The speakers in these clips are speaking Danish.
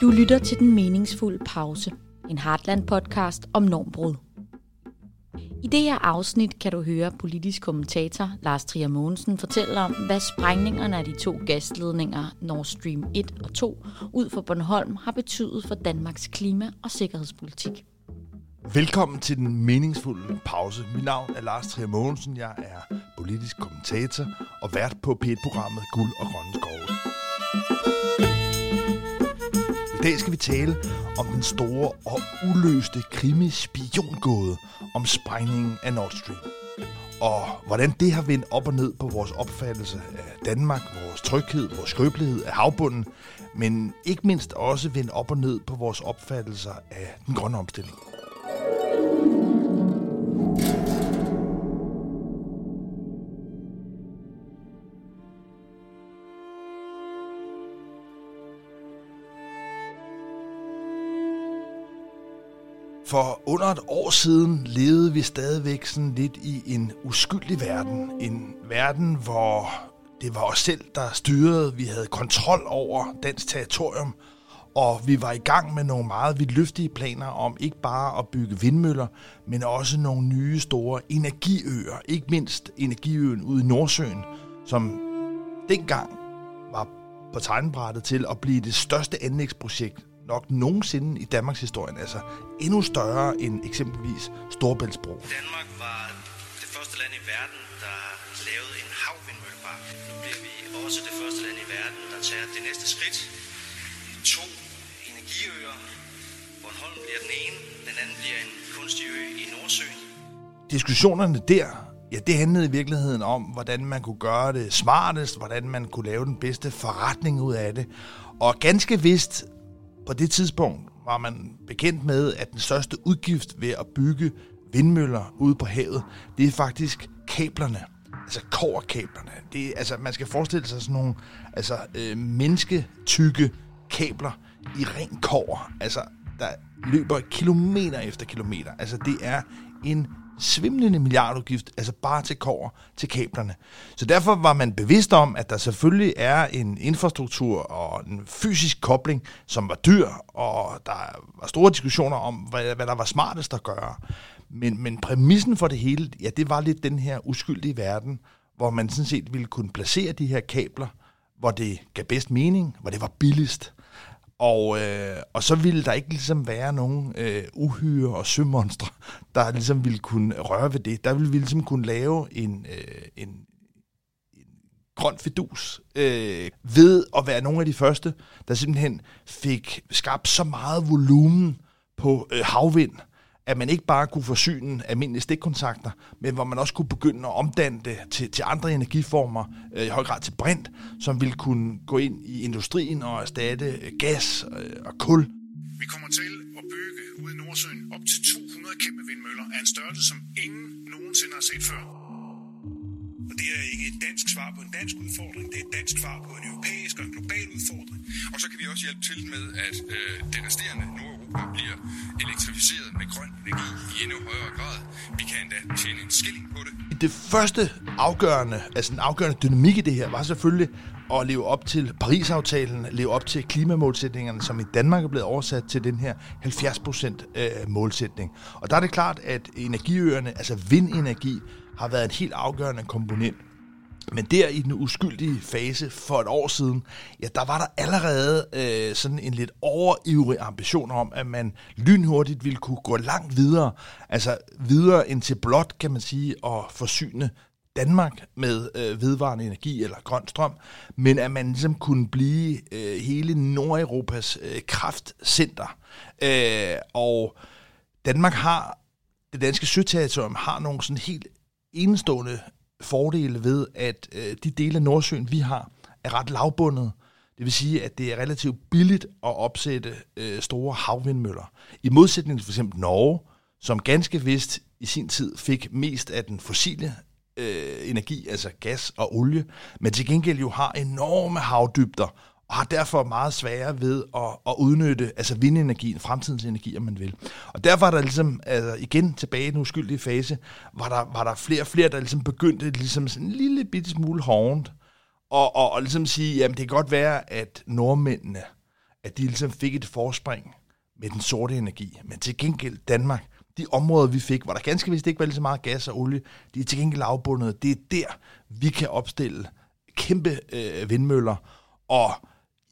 Du lytter til Den Meningsfulde Pause, en Heartland-podcast om normbrud. I det her afsnit kan du høre politisk kommentator Lars Trier Mogensen fortælle om, hvad sprængningerne af de to gasledninger Nord Stream 1 og 2 ud for Bornholm har betydet for Danmarks klima- og sikkerhedspolitik. Velkommen til den meningsfulde pause. Mit navn er Lars Trier Mogensen. Jeg er politisk kommentator og vært på P1-programmet Guld og Grønne Skove. Dag skal vi tale om den store og uløste krimi-spiongåde om sprængningen af Nord Stream. Og hvordan det har vendt op og ned på vores opfattelse af Danmark, vores tryghed, vores skrøbelighed af havbunden, men ikke mindst også vendt op og ned på vores opfattelser af den grønne omstilling. For under et år siden levede vi stadigvæk sådan lidt i en uskyldig verden. En verden, hvor det var os selv, der styrede. Vi havde kontrol over dansk territorium, og vi var i gang med nogle meget vidtløftige planer om ikke bare at bygge vindmøller, men også nogle nye store energiøer. Ikke mindst energiøen ude i Nordsøen, som dengang var på tegnbrættet til at blive det største anlægsprojekt nok nogensinde i Danmarks historie. Altså endnu større end eksempelvis Storebæltsbro. Danmark var det første land i verden, der lavede en havvindmøllepark. Nu bliver vi også det første land i verden, der tager det næste skridt. To energiøer. Bornholm bliver den ene, den anden bliver en kunstig ø i Nordsøen. Diskussionerne der Ja, det handlede i virkeligheden om, hvordan man kunne gøre det smartest, hvordan man kunne lave den bedste forretning ud af det. Og ganske vist på det tidspunkt var man bekendt med, at den største udgift ved at bygge vindmøller ude på havet, det er faktisk kablerne. Altså koverkablerne. Det, altså, man skal forestille sig sådan nogle altså, øh, mennesketykke kabler i ren kover. Altså, der løber kilometer efter kilometer. Altså, det er en svimlende milliardudgift, altså bare til kover, til kablerne. Så derfor var man bevidst om, at der selvfølgelig er en infrastruktur og en fysisk kobling, som var dyr, og der var store diskussioner om, hvad, hvad der var smartest at gøre. Men, men præmissen for det hele, ja, det var lidt den her uskyldige verden, hvor man sådan set ville kunne placere de her kabler, hvor det gav bedst mening, hvor det var billigst. Og, øh, og så ville der ikke ligesom være nogen øh, uhyre og sømonstre, der ligesom ville kunne røre ved det. Der ville vi ligesom kunne lave en, øh, en, en grøn fidus øh, ved at være nogle af de første, der simpelthen fik skabt så meget volumen på øh, havvind, at man ikke bare kunne forsyne almindelige stikkontakter, men hvor man også kunne begynde at omdanne det til, til andre energiformer, øh, i høj grad til brint, som ville kunne gå ind i industrien og erstatte øh, gas øh, og kul. Vi kommer til at bygge ude i Nordsøen op til 200 kæmpe vindmøller af en størrelse, som ingen nogensinde har set før. Og det er ikke et dansk svar på en dansk udfordring, det er et dansk svar på en europæisk og en global udfordring. Og så kan vi også hjælpe til med, at øh, det resterende Nord bliver elektrificeret med grøn energi i endnu højere grad. Vi kan endda tjene en skilling på det. Det første afgørende, altså den afgørende dynamik i det her, var selvfølgelig at leve op til Paris-aftalen, leve op til klimamålsætningerne, som i Danmark er blevet oversat til den her 70% øh, målsætning. Og der er det klart, at energiøerne, altså vindenergi, har været en helt afgørende komponent. Men der i den uskyldige fase for et år siden, ja, der var der allerede øh, sådan en lidt overivrig ambition om, at man lynhurtigt ville kunne gå langt videre. Altså videre end til blot, kan man sige, at forsyne Danmark med øh, vedvarende energi eller grøn strøm, men at man ligesom kunne blive øh, hele Nordeuropas øh, kraftcenter. Øh, og Danmark har, det danske søterritorium har nogle sådan helt enestående fordele ved, at øh, de dele af Nordsøen, vi har, er ret lavbundet. Det vil sige, at det er relativt billigt at opsætte øh, store havvindmøller. I modsætning til for eksempel Norge, som ganske vist i sin tid fik mest af den fossile øh, energi, altså gas og olie, men til gengæld jo har enorme havdybder, og har derfor meget sværere ved at, at udnytte altså vindenergien, fremtidens energi, om man vil. Og derfor er der ligesom, altså igen tilbage i den uskyldige fase, var der, var der flere og flere, der ligesom begyndte ligesom sådan en lille bitte smule hårdt, og, og, og ligesom sige, jamen det kan godt være, at nordmændene at de ligesom fik et forspring med den sorte energi. Men til gengæld Danmark, de områder, vi fik, hvor der ganske vist ikke var lige så meget gas og olie, de er til gengæld afbundet. Det er der, vi kan opstille kæmpe øh, vindmøller, og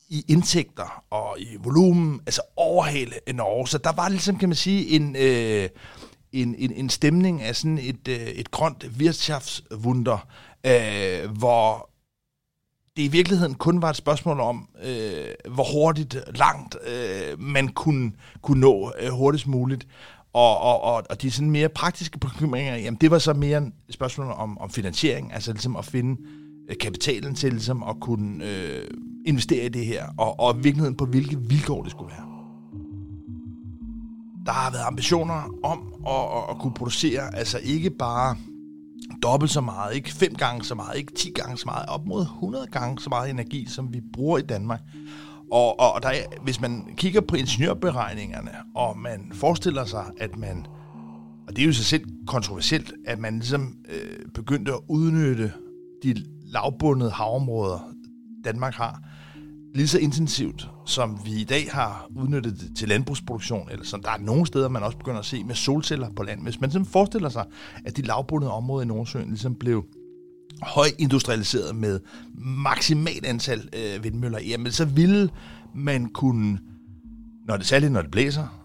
i indtægter og i volumen, altså overhale Norge. Så der var ligesom, kan man sige, en, øh, en, en, en stemning af sådan et, øh, et grønt Wirtschaftswunder, øh, hvor det i virkeligheden kun var et spørgsmål om, øh, hvor hurtigt, langt øh, man kunne, kunne nå øh, hurtigst muligt. Og, og, og, og de sådan mere praktiske bekymringer, jamen det var så mere et spørgsmål om, om finansiering, altså ligesom at finde Øh, kapitalen til ligesom at kunne øh, investere i det her, og, og virkeligheden på hvilke vilkår det skulle være. Der har været ambitioner om at, at, at kunne producere, altså ikke bare dobbelt så meget, ikke fem gange så meget, ikke ti gange så meget, op mod 100 gange så meget energi, som vi bruger i Danmark. Og, og der er, hvis man kigger på ingeniørberegningerne, og man forestiller sig, at man, og det er jo sig selv kontroversielt, at man ligesom øh, begyndte at udnytte de lavbundede havområder, Danmark har, lige så intensivt, som vi i dag har udnyttet det til landbrugsproduktion, eller som der er nogle steder, man også begynder at se med solceller på land. Hvis man simpelthen forestiller sig, at de lavbundede områder i Nordsøen ligesom blev højt industrialiseret med maksimalt antal øh, vindmøller, jamen så ville man kunne, når det særligt når det blæser,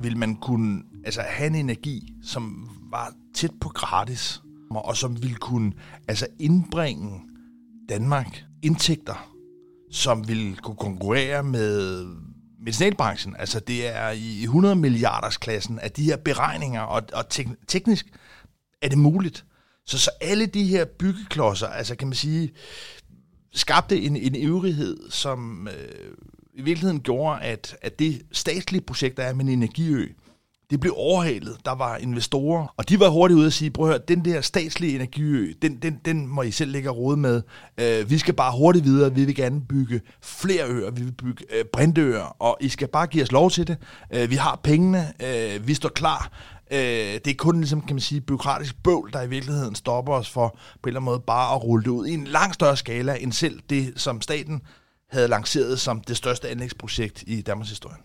vil man kunne altså, have en energi, som var tæt på gratis, og som ville kunne altså, indbringe Danmark indtægter, som vil kunne konkurrere med medicinalbranchen. Altså det er i 100 milliarders klassen af de her beregninger, og, og tek- teknisk er det muligt. Så, så alle de her byggeklodser, altså kan man sige, skabte en, en øvrighed, som øh, i virkeligheden gjorde, at, at det statslige projekt, der er med en energiø, det blev overhalet. Der var investorer, og de var hurtigt ude at sige, prøv at høre, den der statslige energiø, den, den, den må I selv lægge råd med. Øh, vi skal bare hurtigt videre, vi vil gerne bygge flere øer, vi vil bygge øh, brintøer, og I skal bare give os lov til det. Øh, vi har pengene, Øh, vi står klar. Øh, det er kun ligesom, kan man sige, byråkratisk bøvl, der i virkeligheden stopper os for på en eller anden måde bare at rulle det ud i en langt større skala end selv det, som staten havde lanceret som det største anlægsprojekt i Danmarks historie.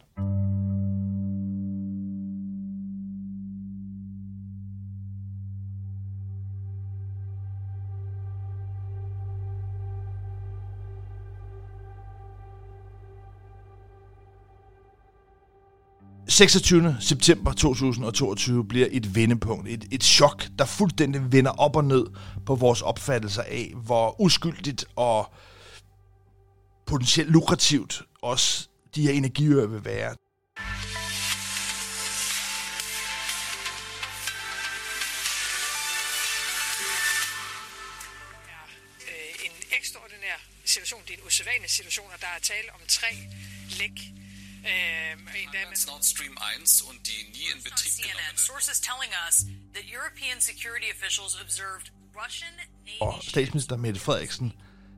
26. september 2022 bliver et vendepunkt, et, et chok, der fuldstændig vender op og ned på vores opfattelse af, hvor uskyldigt og potentielt lukrativt også de her energiøer vil være. Øh, en ekstraordinær situation, det er en usædvanlig situation, og der er tale om tre læk Ähm, Nord Stream 1 und die nie in Betrieb genommene. Sources telling us that European security officials observed Russian Og statsminister Mette Frederiksen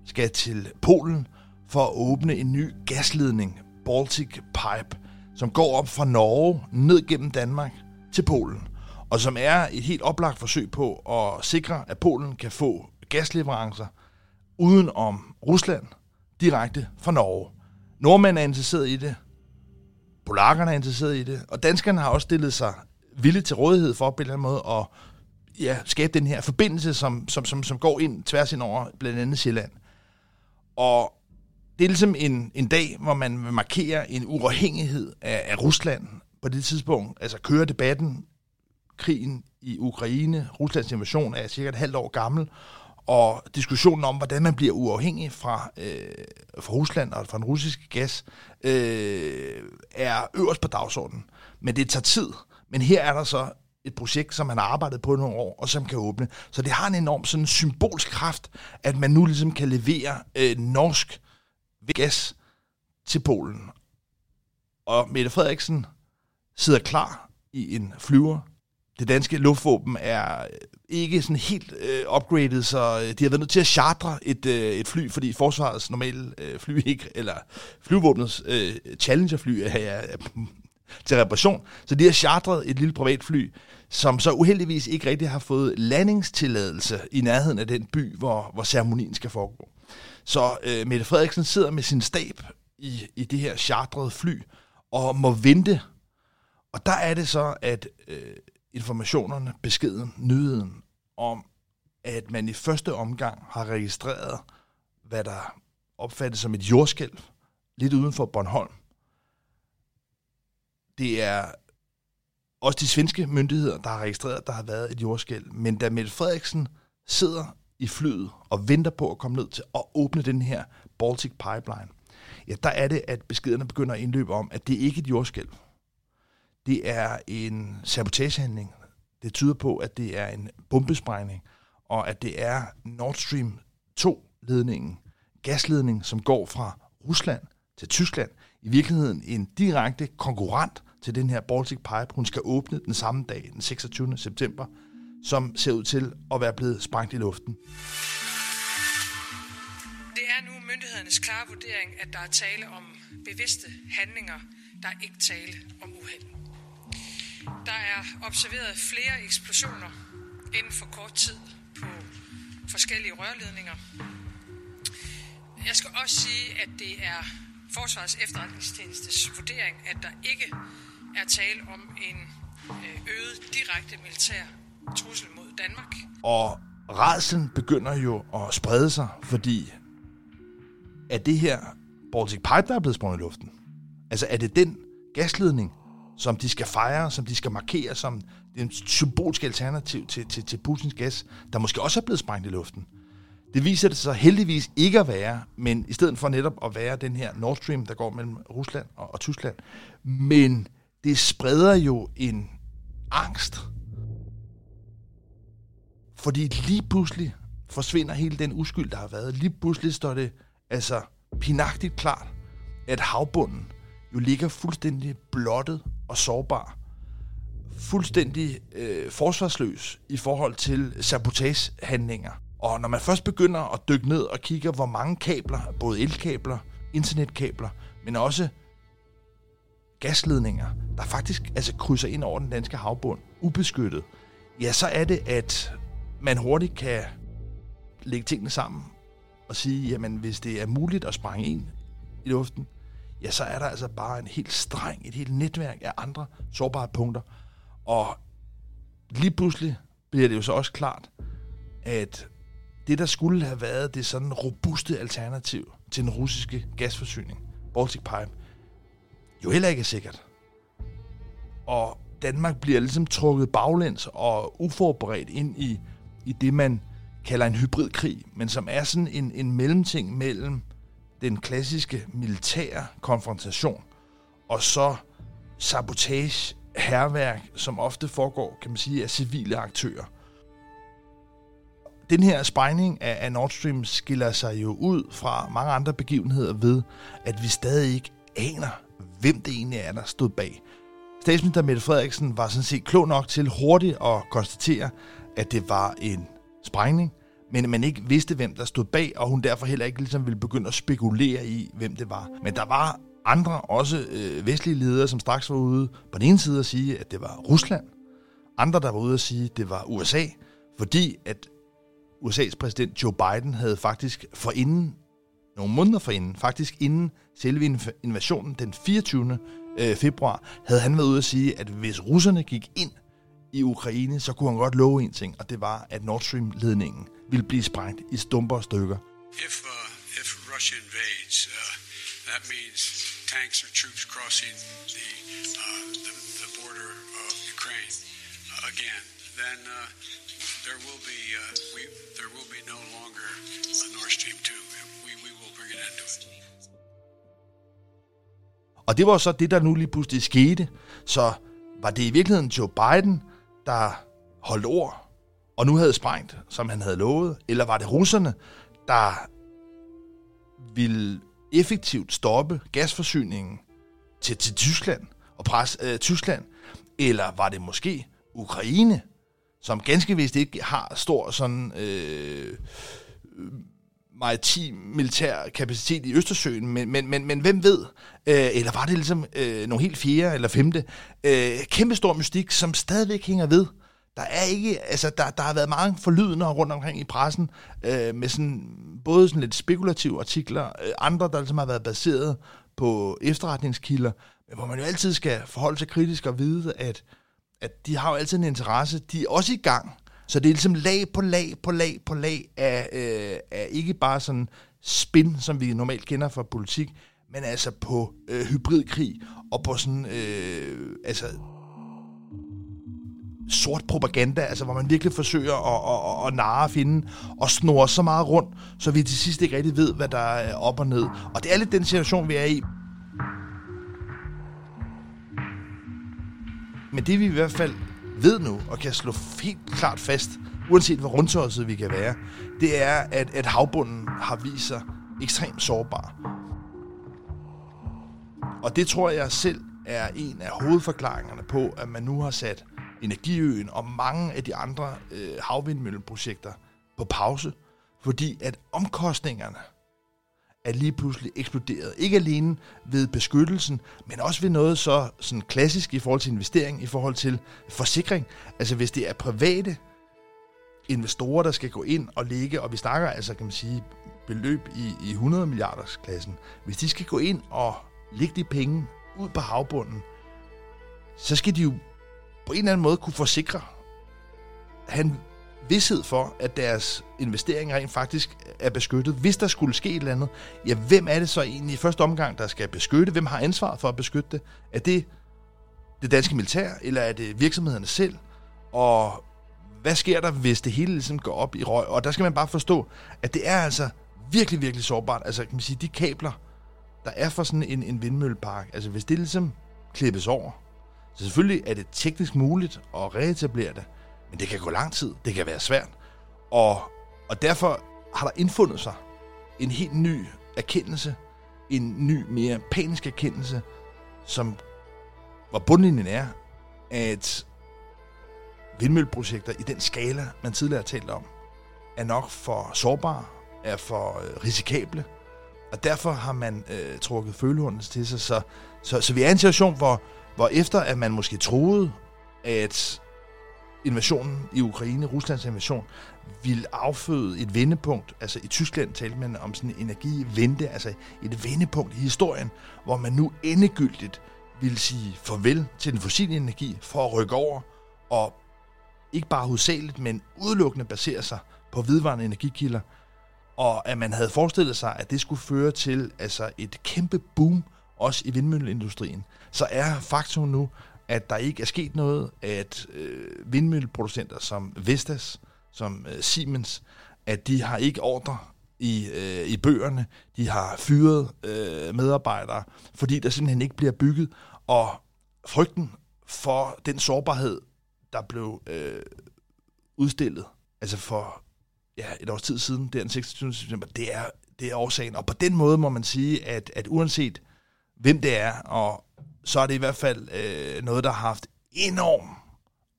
skal til Polen for at åbne en ny gasledning, Baltic Pipe, som går op fra Norge ned gennem Danmark til Polen, og som er et helt oplagt forsøg på at sikre, at Polen kan få gasleverancer uden om Rusland direkte fra Norge. Nordmænd er interesseret i det, Polakkerne er interesseret i det, og danskerne har også stillet sig villigt til rådighed for på en eller anden måde at ja, skabe den her forbindelse, som, som, som, som går ind tværs ind over blandt andet Sjælland. Og det er ligesom en, en dag, hvor man vil markere en uafhængighed af, af Rusland på det tidspunkt. Altså kører debatten, krigen i Ukraine, Ruslands invasion er cirka et halvt år gammel, og diskussionen om, hvordan man bliver uafhængig fra, øh, fra Rusland og fra den russiske gas, øh, er øverst på dagsordenen. Men det tager tid. Men her er der så et projekt, som man har arbejdet på nogle år, og som kan åbne. Så det har en enorm sådan symbolsk kraft, at man nu ligesom kan levere øh, norsk gas til Polen. Og Mette Frederiksen sidder klar i en flyver. Det danske luftvåben er øh, ikke sådan helt øh, upgraded, så øh, de har været nødt til at chartre et, øh, et fly, fordi forsvarets normale øh, fly ikke, eller flyvåbnets øh, Challenger-fly er, er, er til reparation. Så de har chartret et lille privatfly, som så uheldigvis ikke rigtig har fået landingstilladelse i nærheden af den by, hvor, hvor ceremonien skal foregå. Så øh, Mette Frederiksen sidder med sin stab i, i det her chartrede fly og må vente. Og der er det så, at øh, informationerne, beskeden, nyheden om, at man i første omgang har registreret, hvad der opfattes som et jordskælv, lidt uden for Bornholm. Det er også de svenske myndigheder, der har registreret, at der har været et jordskælv. Men da Mette Frederiksen sidder i flyet og venter på at komme ned til at åbne den her Baltic Pipeline, ja, der er det, at beskederne begynder at indløbe om, at det ikke er et jordskælv. Det er en sabotagehandling. Det tyder på, at det er en bombesprængning, og at det er Nord Stream 2-ledningen, gasledning, som går fra Rusland til Tyskland. I virkeligheden en direkte konkurrent til den her Baltic Pipe. Hun skal åbne den samme dag, den 26. september, som ser ud til at være blevet sprængt i luften. Det er nu myndighedernes klare vurdering, at der er tale om bevidste handlinger. Der er ikke tale om uheld. Der er observeret flere eksplosioner inden for kort tid på forskellige rørledninger. Jeg skal også sige, at det er Forsvarets efterretningstjenestes vurdering, at der ikke er tale om en øh, øget direkte militær trussel mod Danmark. Og redselen begynder jo at sprede sig, fordi er det her Baltic Pipe, der er blevet sprunget i luften? Altså er det den gasledning, som de skal fejre, som de skal markere som den symbolske alternativ til, til, til Putins gas, der måske også er blevet sprængt i luften? Det viser det sig heldigvis ikke at være, men i stedet for netop at være den her Nord Stream, der går mellem Rusland og, og Tyskland. Men det spreder jo en angst. Fordi lige pludselig forsvinder hele den uskyld, der har været. Lige pludselig står det altså pinagtigt klart, at havbunden jo ligger fuldstændig blottet og sårbar. Fuldstændig øh, forsvarsløs i forhold til sabotagehandlinger. Og når man først begynder at dykke ned og kigger, hvor mange kabler, både elkabler, internetkabler, men også gasledninger, der faktisk altså krydser ind over den danske havbund, ubeskyttet, ja, så er det, at man hurtigt kan lægge tingene sammen og sige, jamen hvis det er muligt at sprænge ind i luften, ja, så er der altså bare en helt streng, et helt netværk af andre sårbare punkter. Og lige pludselig bliver det jo så også klart, at det, der skulle have været det sådan robuste alternativ til den russiske gasforsyning, Baltic Pipe, jo heller ikke er sikkert. Og Danmark bliver ligesom trukket baglæns og uforberedt ind i, i det, man kalder en hybridkrig, men som er sådan en, en mellemting mellem den klassiske militære konfrontation og så sabotage, herværk, som ofte foregår, kan man sige, af civile aktører den her spejning af, Nord Stream skiller sig jo ud fra mange andre begivenheder ved, at vi stadig ikke aner, hvem det egentlig er, der stod bag. Statsminister Mette Frederiksen var sådan set klog nok til hurtigt at konstatere, at det var en sprængning, men man ikke vidste, hvem der stod bag, og hun derfor heller ikke ligesom ville begynde at spekulere i, hvem det var. Men der var andre, også øh, vestlige ledere, som straks var ude på den ene side at sige, at det var Rusland. Andre, der var ude at sige, at det var USA, fordi at USA's præsident Joe Biden havde faktisk forinden, nogle måneder forinden, faktisk inden selve invasionen den 24. Øh, februar, havde han været ude at sige, at hvis russerne gik ind i Ukraine, så kunne han godt love en ting, og det var, at Nord Stream-ledningen ville blive sprængt i stumper og stykker. If, uh, if Russia invades, uh, that means tanks or troops crossing the, uh, the, the border of Ukraine uh, again. Then uh, there will be uh, we, there will be no longer a Nord Stream 2. We, we will bring an end to it. Og det var så det, der nu lige pludselig skete. Så var det i virkeligheden Joe Biden, der holdt ord, og nu havde sprængt, som han havde lovet? Eller var det russerne, der ville effektivt stoppe gasforsyningen til, til Tyskland og presse øh, Tyskland? Eller var det måske Ukraine, som ganske vist ikke har stor sådan øh, maritim militær kapacitet i Østersøen, men, men, men, men hvem ved? Øh, eller var det ligesom øh, nogle helt fjerde eller femte? Øh, kæmpe stor mystik, som stadigvæk hænger ved. Der er ikke, altså der, der har været mange forlydende rundt omkring i pressen, øh, med sådan, både sådan lidt spekulative artikler, øh, andre, der ligesom har været baseret på efterretningskilder, men hvor man jo altid skal forholde sig kritisk og vide, at, at de har jo altid en interesse. De er også i gang. Så det er ligesom lag på lag på lag på lag af, øh, af ikke bare sådan spin, som vi normalt kender fra politik, men altså på øh, hybridkrig og på sådan, øh, altså sort propaganda, altså hvor man virkelig forsøger at, at, at, at narre finde og snore så meget rundt, så vi til sidst ikke rigtig ved, hvad der er op og ned. Og det er lidt den situation, vi er i. Men det vi i hvert fald ved nu, og kan slå helt klart fast, uanset hvor rundtosset vi kan være, det er, at, at havbunden har vist sig ekstremt sårbar. Og det tror jeg selv er en af hovedforklaringerne på, at man nu har sat Energiøen og mange af de andre øh, havvindmølleprojekter på pause, fordi at omkostningerne er lige pludselig eksploderet. Ikke alene ved beskyttelsen, men også ved noget så sådan klassisk i forhold til investering, i forhold til forsikring. Altså hvis det er private investorer, der skal gå ind og ligge, og vi snakker altså, kan man sige, beløb i, i 100 milliarders klassen. Hvis de skal gå ind og lægge de penge ud på havbunden, så skal de jo på en eller anden måde kunne forsikre han vidshed for, at deres investeringer rent faktisk er beskyttet. Hvis der skulle ske et eller andet, ja, hvem er det så egentlig i første omgang, der skal beskytte? Hvem har ansvaret for at beskytte det? Er det det danske militær, eller er det virksomhederne selv? Og hvad sker der, hvis det hele ligesom går op i røg? Og der skal man bare forstå, at det er altså virkelig, virkelig sårbart. Altså, kan man sige, de kabler, der er for sådan en, en vindmøllepark, altså hvis det ligesom klippes over, så selvfølgelig er det teknisk muligt at reetablere det, men det kan gå lang tid, det kan være svært. Og, og derfor har der indfundet sig en helt ny erkendelse, en ny, mere panisk erkendelse, som hvor bundlinjen er, at vindmølleprojekter i den skala, man tidligere har talt om, er nok for sårbare, er for øh, risikable, og derfor har man øh, trukket følehornene til sig. Så, så, så vi er i en situation, hvor, hvor efter at man måske troede, at invasionen i Ukraine, Ruslands invasion, ville afføde et vendepunkt. Altså i Tyskland talte man om sådan en energivente, altså et vendepunkt i historien, hvor man nu endegyldigt ville sige farvel til den fossile energi for at rykke over og ikke bare hovedsageligt, men udelukkende basere sig på vedvarende energikilder, og at man havde forestillet sig, at det skulle føre til altså et kæmpe boom også i vindmølleindustrien, så er faktum nu, at der ikke er sket noget, at øh, vindmølleproducenter som Vestas, som øh, Siemens, at de har ikke ordre i, øh, i bøgerne, de har fyret øh, medarbejdere, fordi der simpelthen ikke bliver bygget, og frygten for den sårbarhed, der blev øh, udstillet, altså for ja, et års tid siden, der den 26. september, det er, det er årsagen. Og på den måde må man sige, at, at uanset hvem det er, og så er det i hvert fald øh, noget, der har haft enorm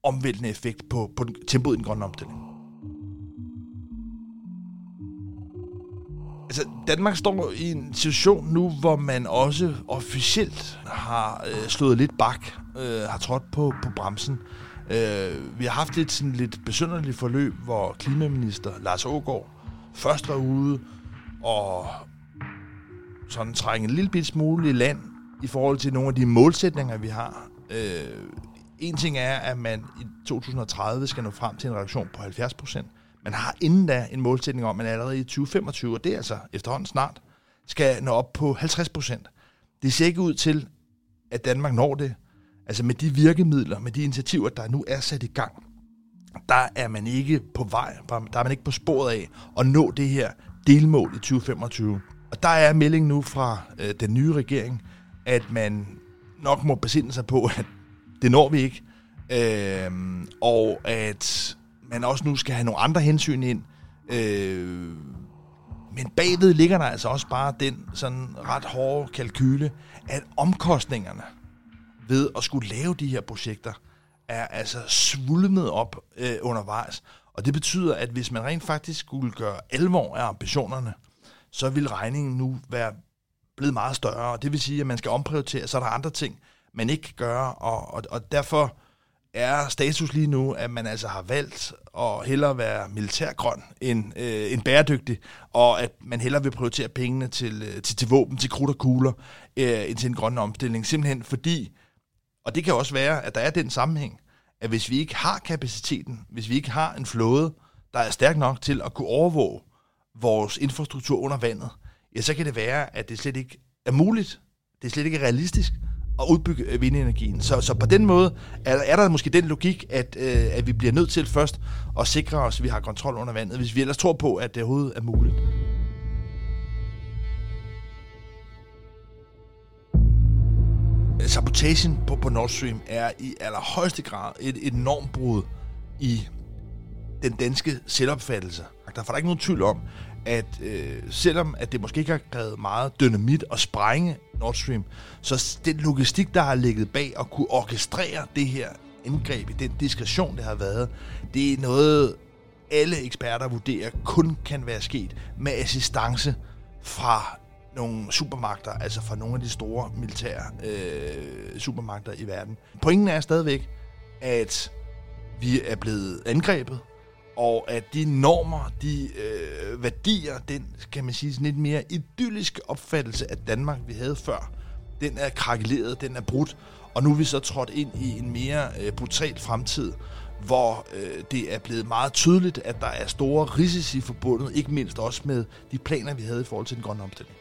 omvæltende effekt på, på tempoet i den grønne omstilling. Altså, Danmark står i en situation nu, hvor man også officielt har øh, slået lidt bak, øh, har trådt på, på bremsen. Øh, vi har haft et sådan lidt besynderligt forløb, hvor klimaminister Lars Ågaard først var ude og sådan trække en lille bit smule i land i forhold til nogle af de målsætninger, vi har. Øh, en ting er, at man i 2030 skal nå frem til en reduktion på 70 procent. Man har inden da en målsætning om, at man allerede i 2025, og det er altså efterhånden snart, skal nå op på 50 procent. Det ser ikke ud til, at Danmark når det. Altså med de virkemidler, med de initiativer, der nu er sat i gang, der er man ikke på vej, der er man ikke på sporet af at nå det her delmål i 2025. Og der er meldingen nu fra øh, den nye regering, at man nok må besinde sig på, at det når vi ikke. Øh, og at man også nu skal have nogle andre hensyn ind. Øh, men bagved ligger der altså også bare den sådan ret hårde kalkyle, at omkostningerne ved at skulle lave de her projekter, er altså svulmet op øh, undervejs. Og det betyder, at hvis man rent faktisk skulle gøre alvor af ambitionerne, så vil regningen nu være blevet meget større. Og det vil sige, at man skal omprioritere, så er der andre ting, man ikke kan gøre. Og, og, og derfor er status lige nu, at man altså har valgt at hellere være militærgrøn end, øh, end bæredygtig, og at man hellere vil prioritere pengene til, øh, til, til våben, til krudt og kugler, øh, end til en grøn omstilling. Simpelthen fordi, og det kan også være, at der er den sammenhæng, at hvis vi ikke har kapaciteten, hvis vi ikke har en flåde, der er stærk nok til at kunne overvåge vores infrastruktur under vandet, ja, så kan det være, at det slet ikke er muligt, det er slet ikke realistisk at udbygge øh, vindenergien. Så, så på den måde er, er der måske den logik, at, øh, at vi bliver nødt til først at sikre os, at vi har kontrol under vandet, hvis vi ellers tror på, at det overhovedet er muligt. Sabotagen på, på Nord Stream er i allerhøjeste grad et enormt brud i den danske selvopfattelse. Der er ikke nogen tvivl om, at øh, selvom at det måske ikke har krævet meget dynamit og sprænge Nord Stream, så den logistik, der har ligget bag at kunne orkestrere det her indgreb i den diskretion, det har været, det er noget, alle eksperter vurderer kun kan være sket med assistance fra nogle supermagter, altså fra nogle af de store militære øh, supermagter i verden. Pointen er stadigvæk, at vi er blevet angrebet, og at de normer, de øh, værdier, den, kan man sige, sådan lidt mere idylliske opfattelse af Danmark, vi havde før, den er krakeleret, den er brudt, og nu er vi så trådt ind i en mere øh, brutal fremtid, hvor øh, det er blevet meget tydeligt, at der er store risici forbundet, ikke mindst også med de planer, vi havde i forhold til den grønne omstilling.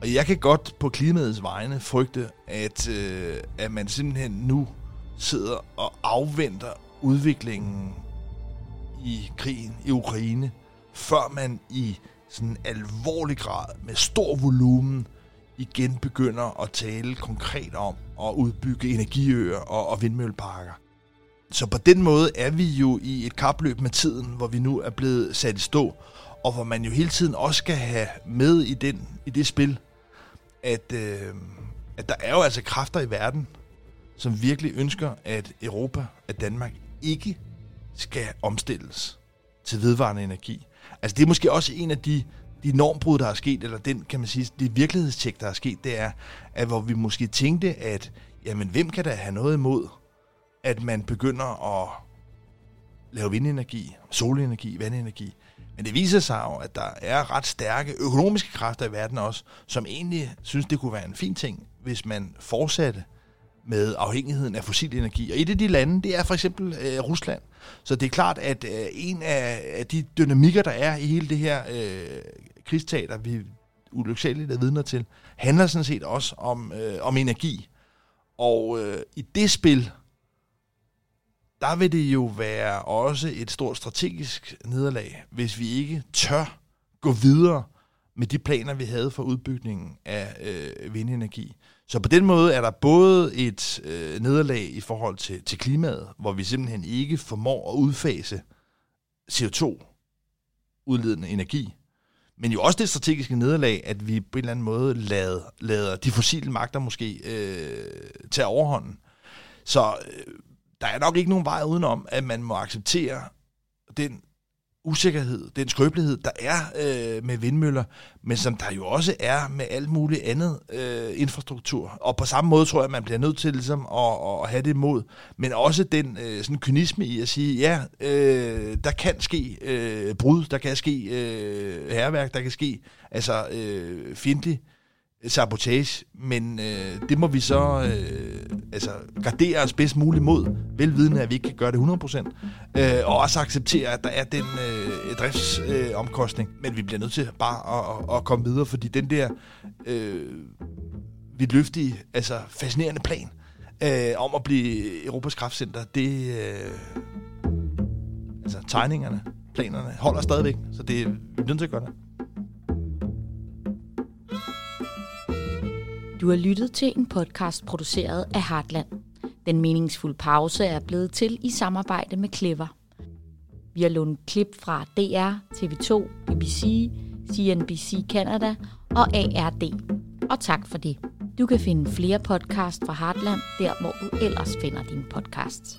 Og jeg kan godt på klimaets vegne frygte, at, øh, at man simpelthen nu sidder og afventer udviklingen i krigen i Ukraine, før man i sådan en alvorlig grad med stor volumen igen begynder at tale konkret om at udbygge energiøer og, og vindmølleparker. Så på den måde er vi jo i et kapløb med tiden, hvor vi nu er blevet sat i stå, og hvor man jo hele tiden også skal have med i, den, i det spil, at, øh, at der er jo altså kræfter i verden, som virkelig ønsker, at Europa, at Danmark ikke skal omstilles til vedvarende energi. Altså det er måske også en af de, de normbrud, der er sket, eller den, kan man sige, det virkelighedstjek, der er sket, det er, at hvor vi måske tænkte, at jamen, hvem kan da have noget imod, at man begynder at lave vindenergi, solenergi, vandenergi. Men det viser sig jo, at der er ret stærke økonomiske kræfter i verden også, som egentlig synes, det kunne være en fin ting, hvis man fortsatte med afhængigheden af fossil energi. Og et af de lande, det er for eksempel øh, Rusland. Så det er klart, at øh, en af, af de dynamikker, der er i hele det her øh, krigsteater, vi ulyksaligt er vidner til, handler sådan set også om, øh, om energi. Og øh, i det spil, der vil det jo være også et stort strategisk nederlag, hvis vi ikke tør gå videre med de planer, vi havde for udbygningen af øh, vindenergi. Så på den måde er der både et øh, nederlag i forhold til, til klimaet, hvor vi simpelthen ikke formår at udfase CO2-udledende energi, men jo også det strategiske nederlag, at vi på en eller anden måde lader, lader de fossile magter måske øh, tage overhånden. Så øh, der er nok ikke nogen vej udenom, at man må acceptere den usikkerhed, den skrøbelighed, der er øh, med vindmøller, men som der jo også er med alt muligt andet øh, infrastruktur. Og på samme måde tror jeg, at man bliver nødt til ligesom, at, at have det imod, men også den øh, sådan kynisme i at sige, ja, øh, der kan ske øh, brud, der kan ske øh, herværk, der kan ske altså øh, fjendtlig sabotage, men øh, det må vi så øh, altså, gardere os bedst muligt mod, velvidende at vi ikke kan gøre det 100%, øh, og også acceptere, at der er den øh, driftsomkostning, øh, men vi bliver nødt til bare at, at, at komme videre, fordi den der øh, vidløftige, altså fascinerende plan øh, om at blive Europas kraftcenter, det øh, altså tegningerne, planerne holder stadigvæk, så det, vi er nødt til at gøre det. Du har lyttet til en podcast produceret af Heartland. Den meningsfulde pause er blevet til i samarbejde med Clever. Vi har lånt klip fra DR, TV2, BBC, CNBC Canada og ARD. Og tak for det. Du kan finde flere podcasts fra Heartland, der hvor du ellers finder dine podcasts.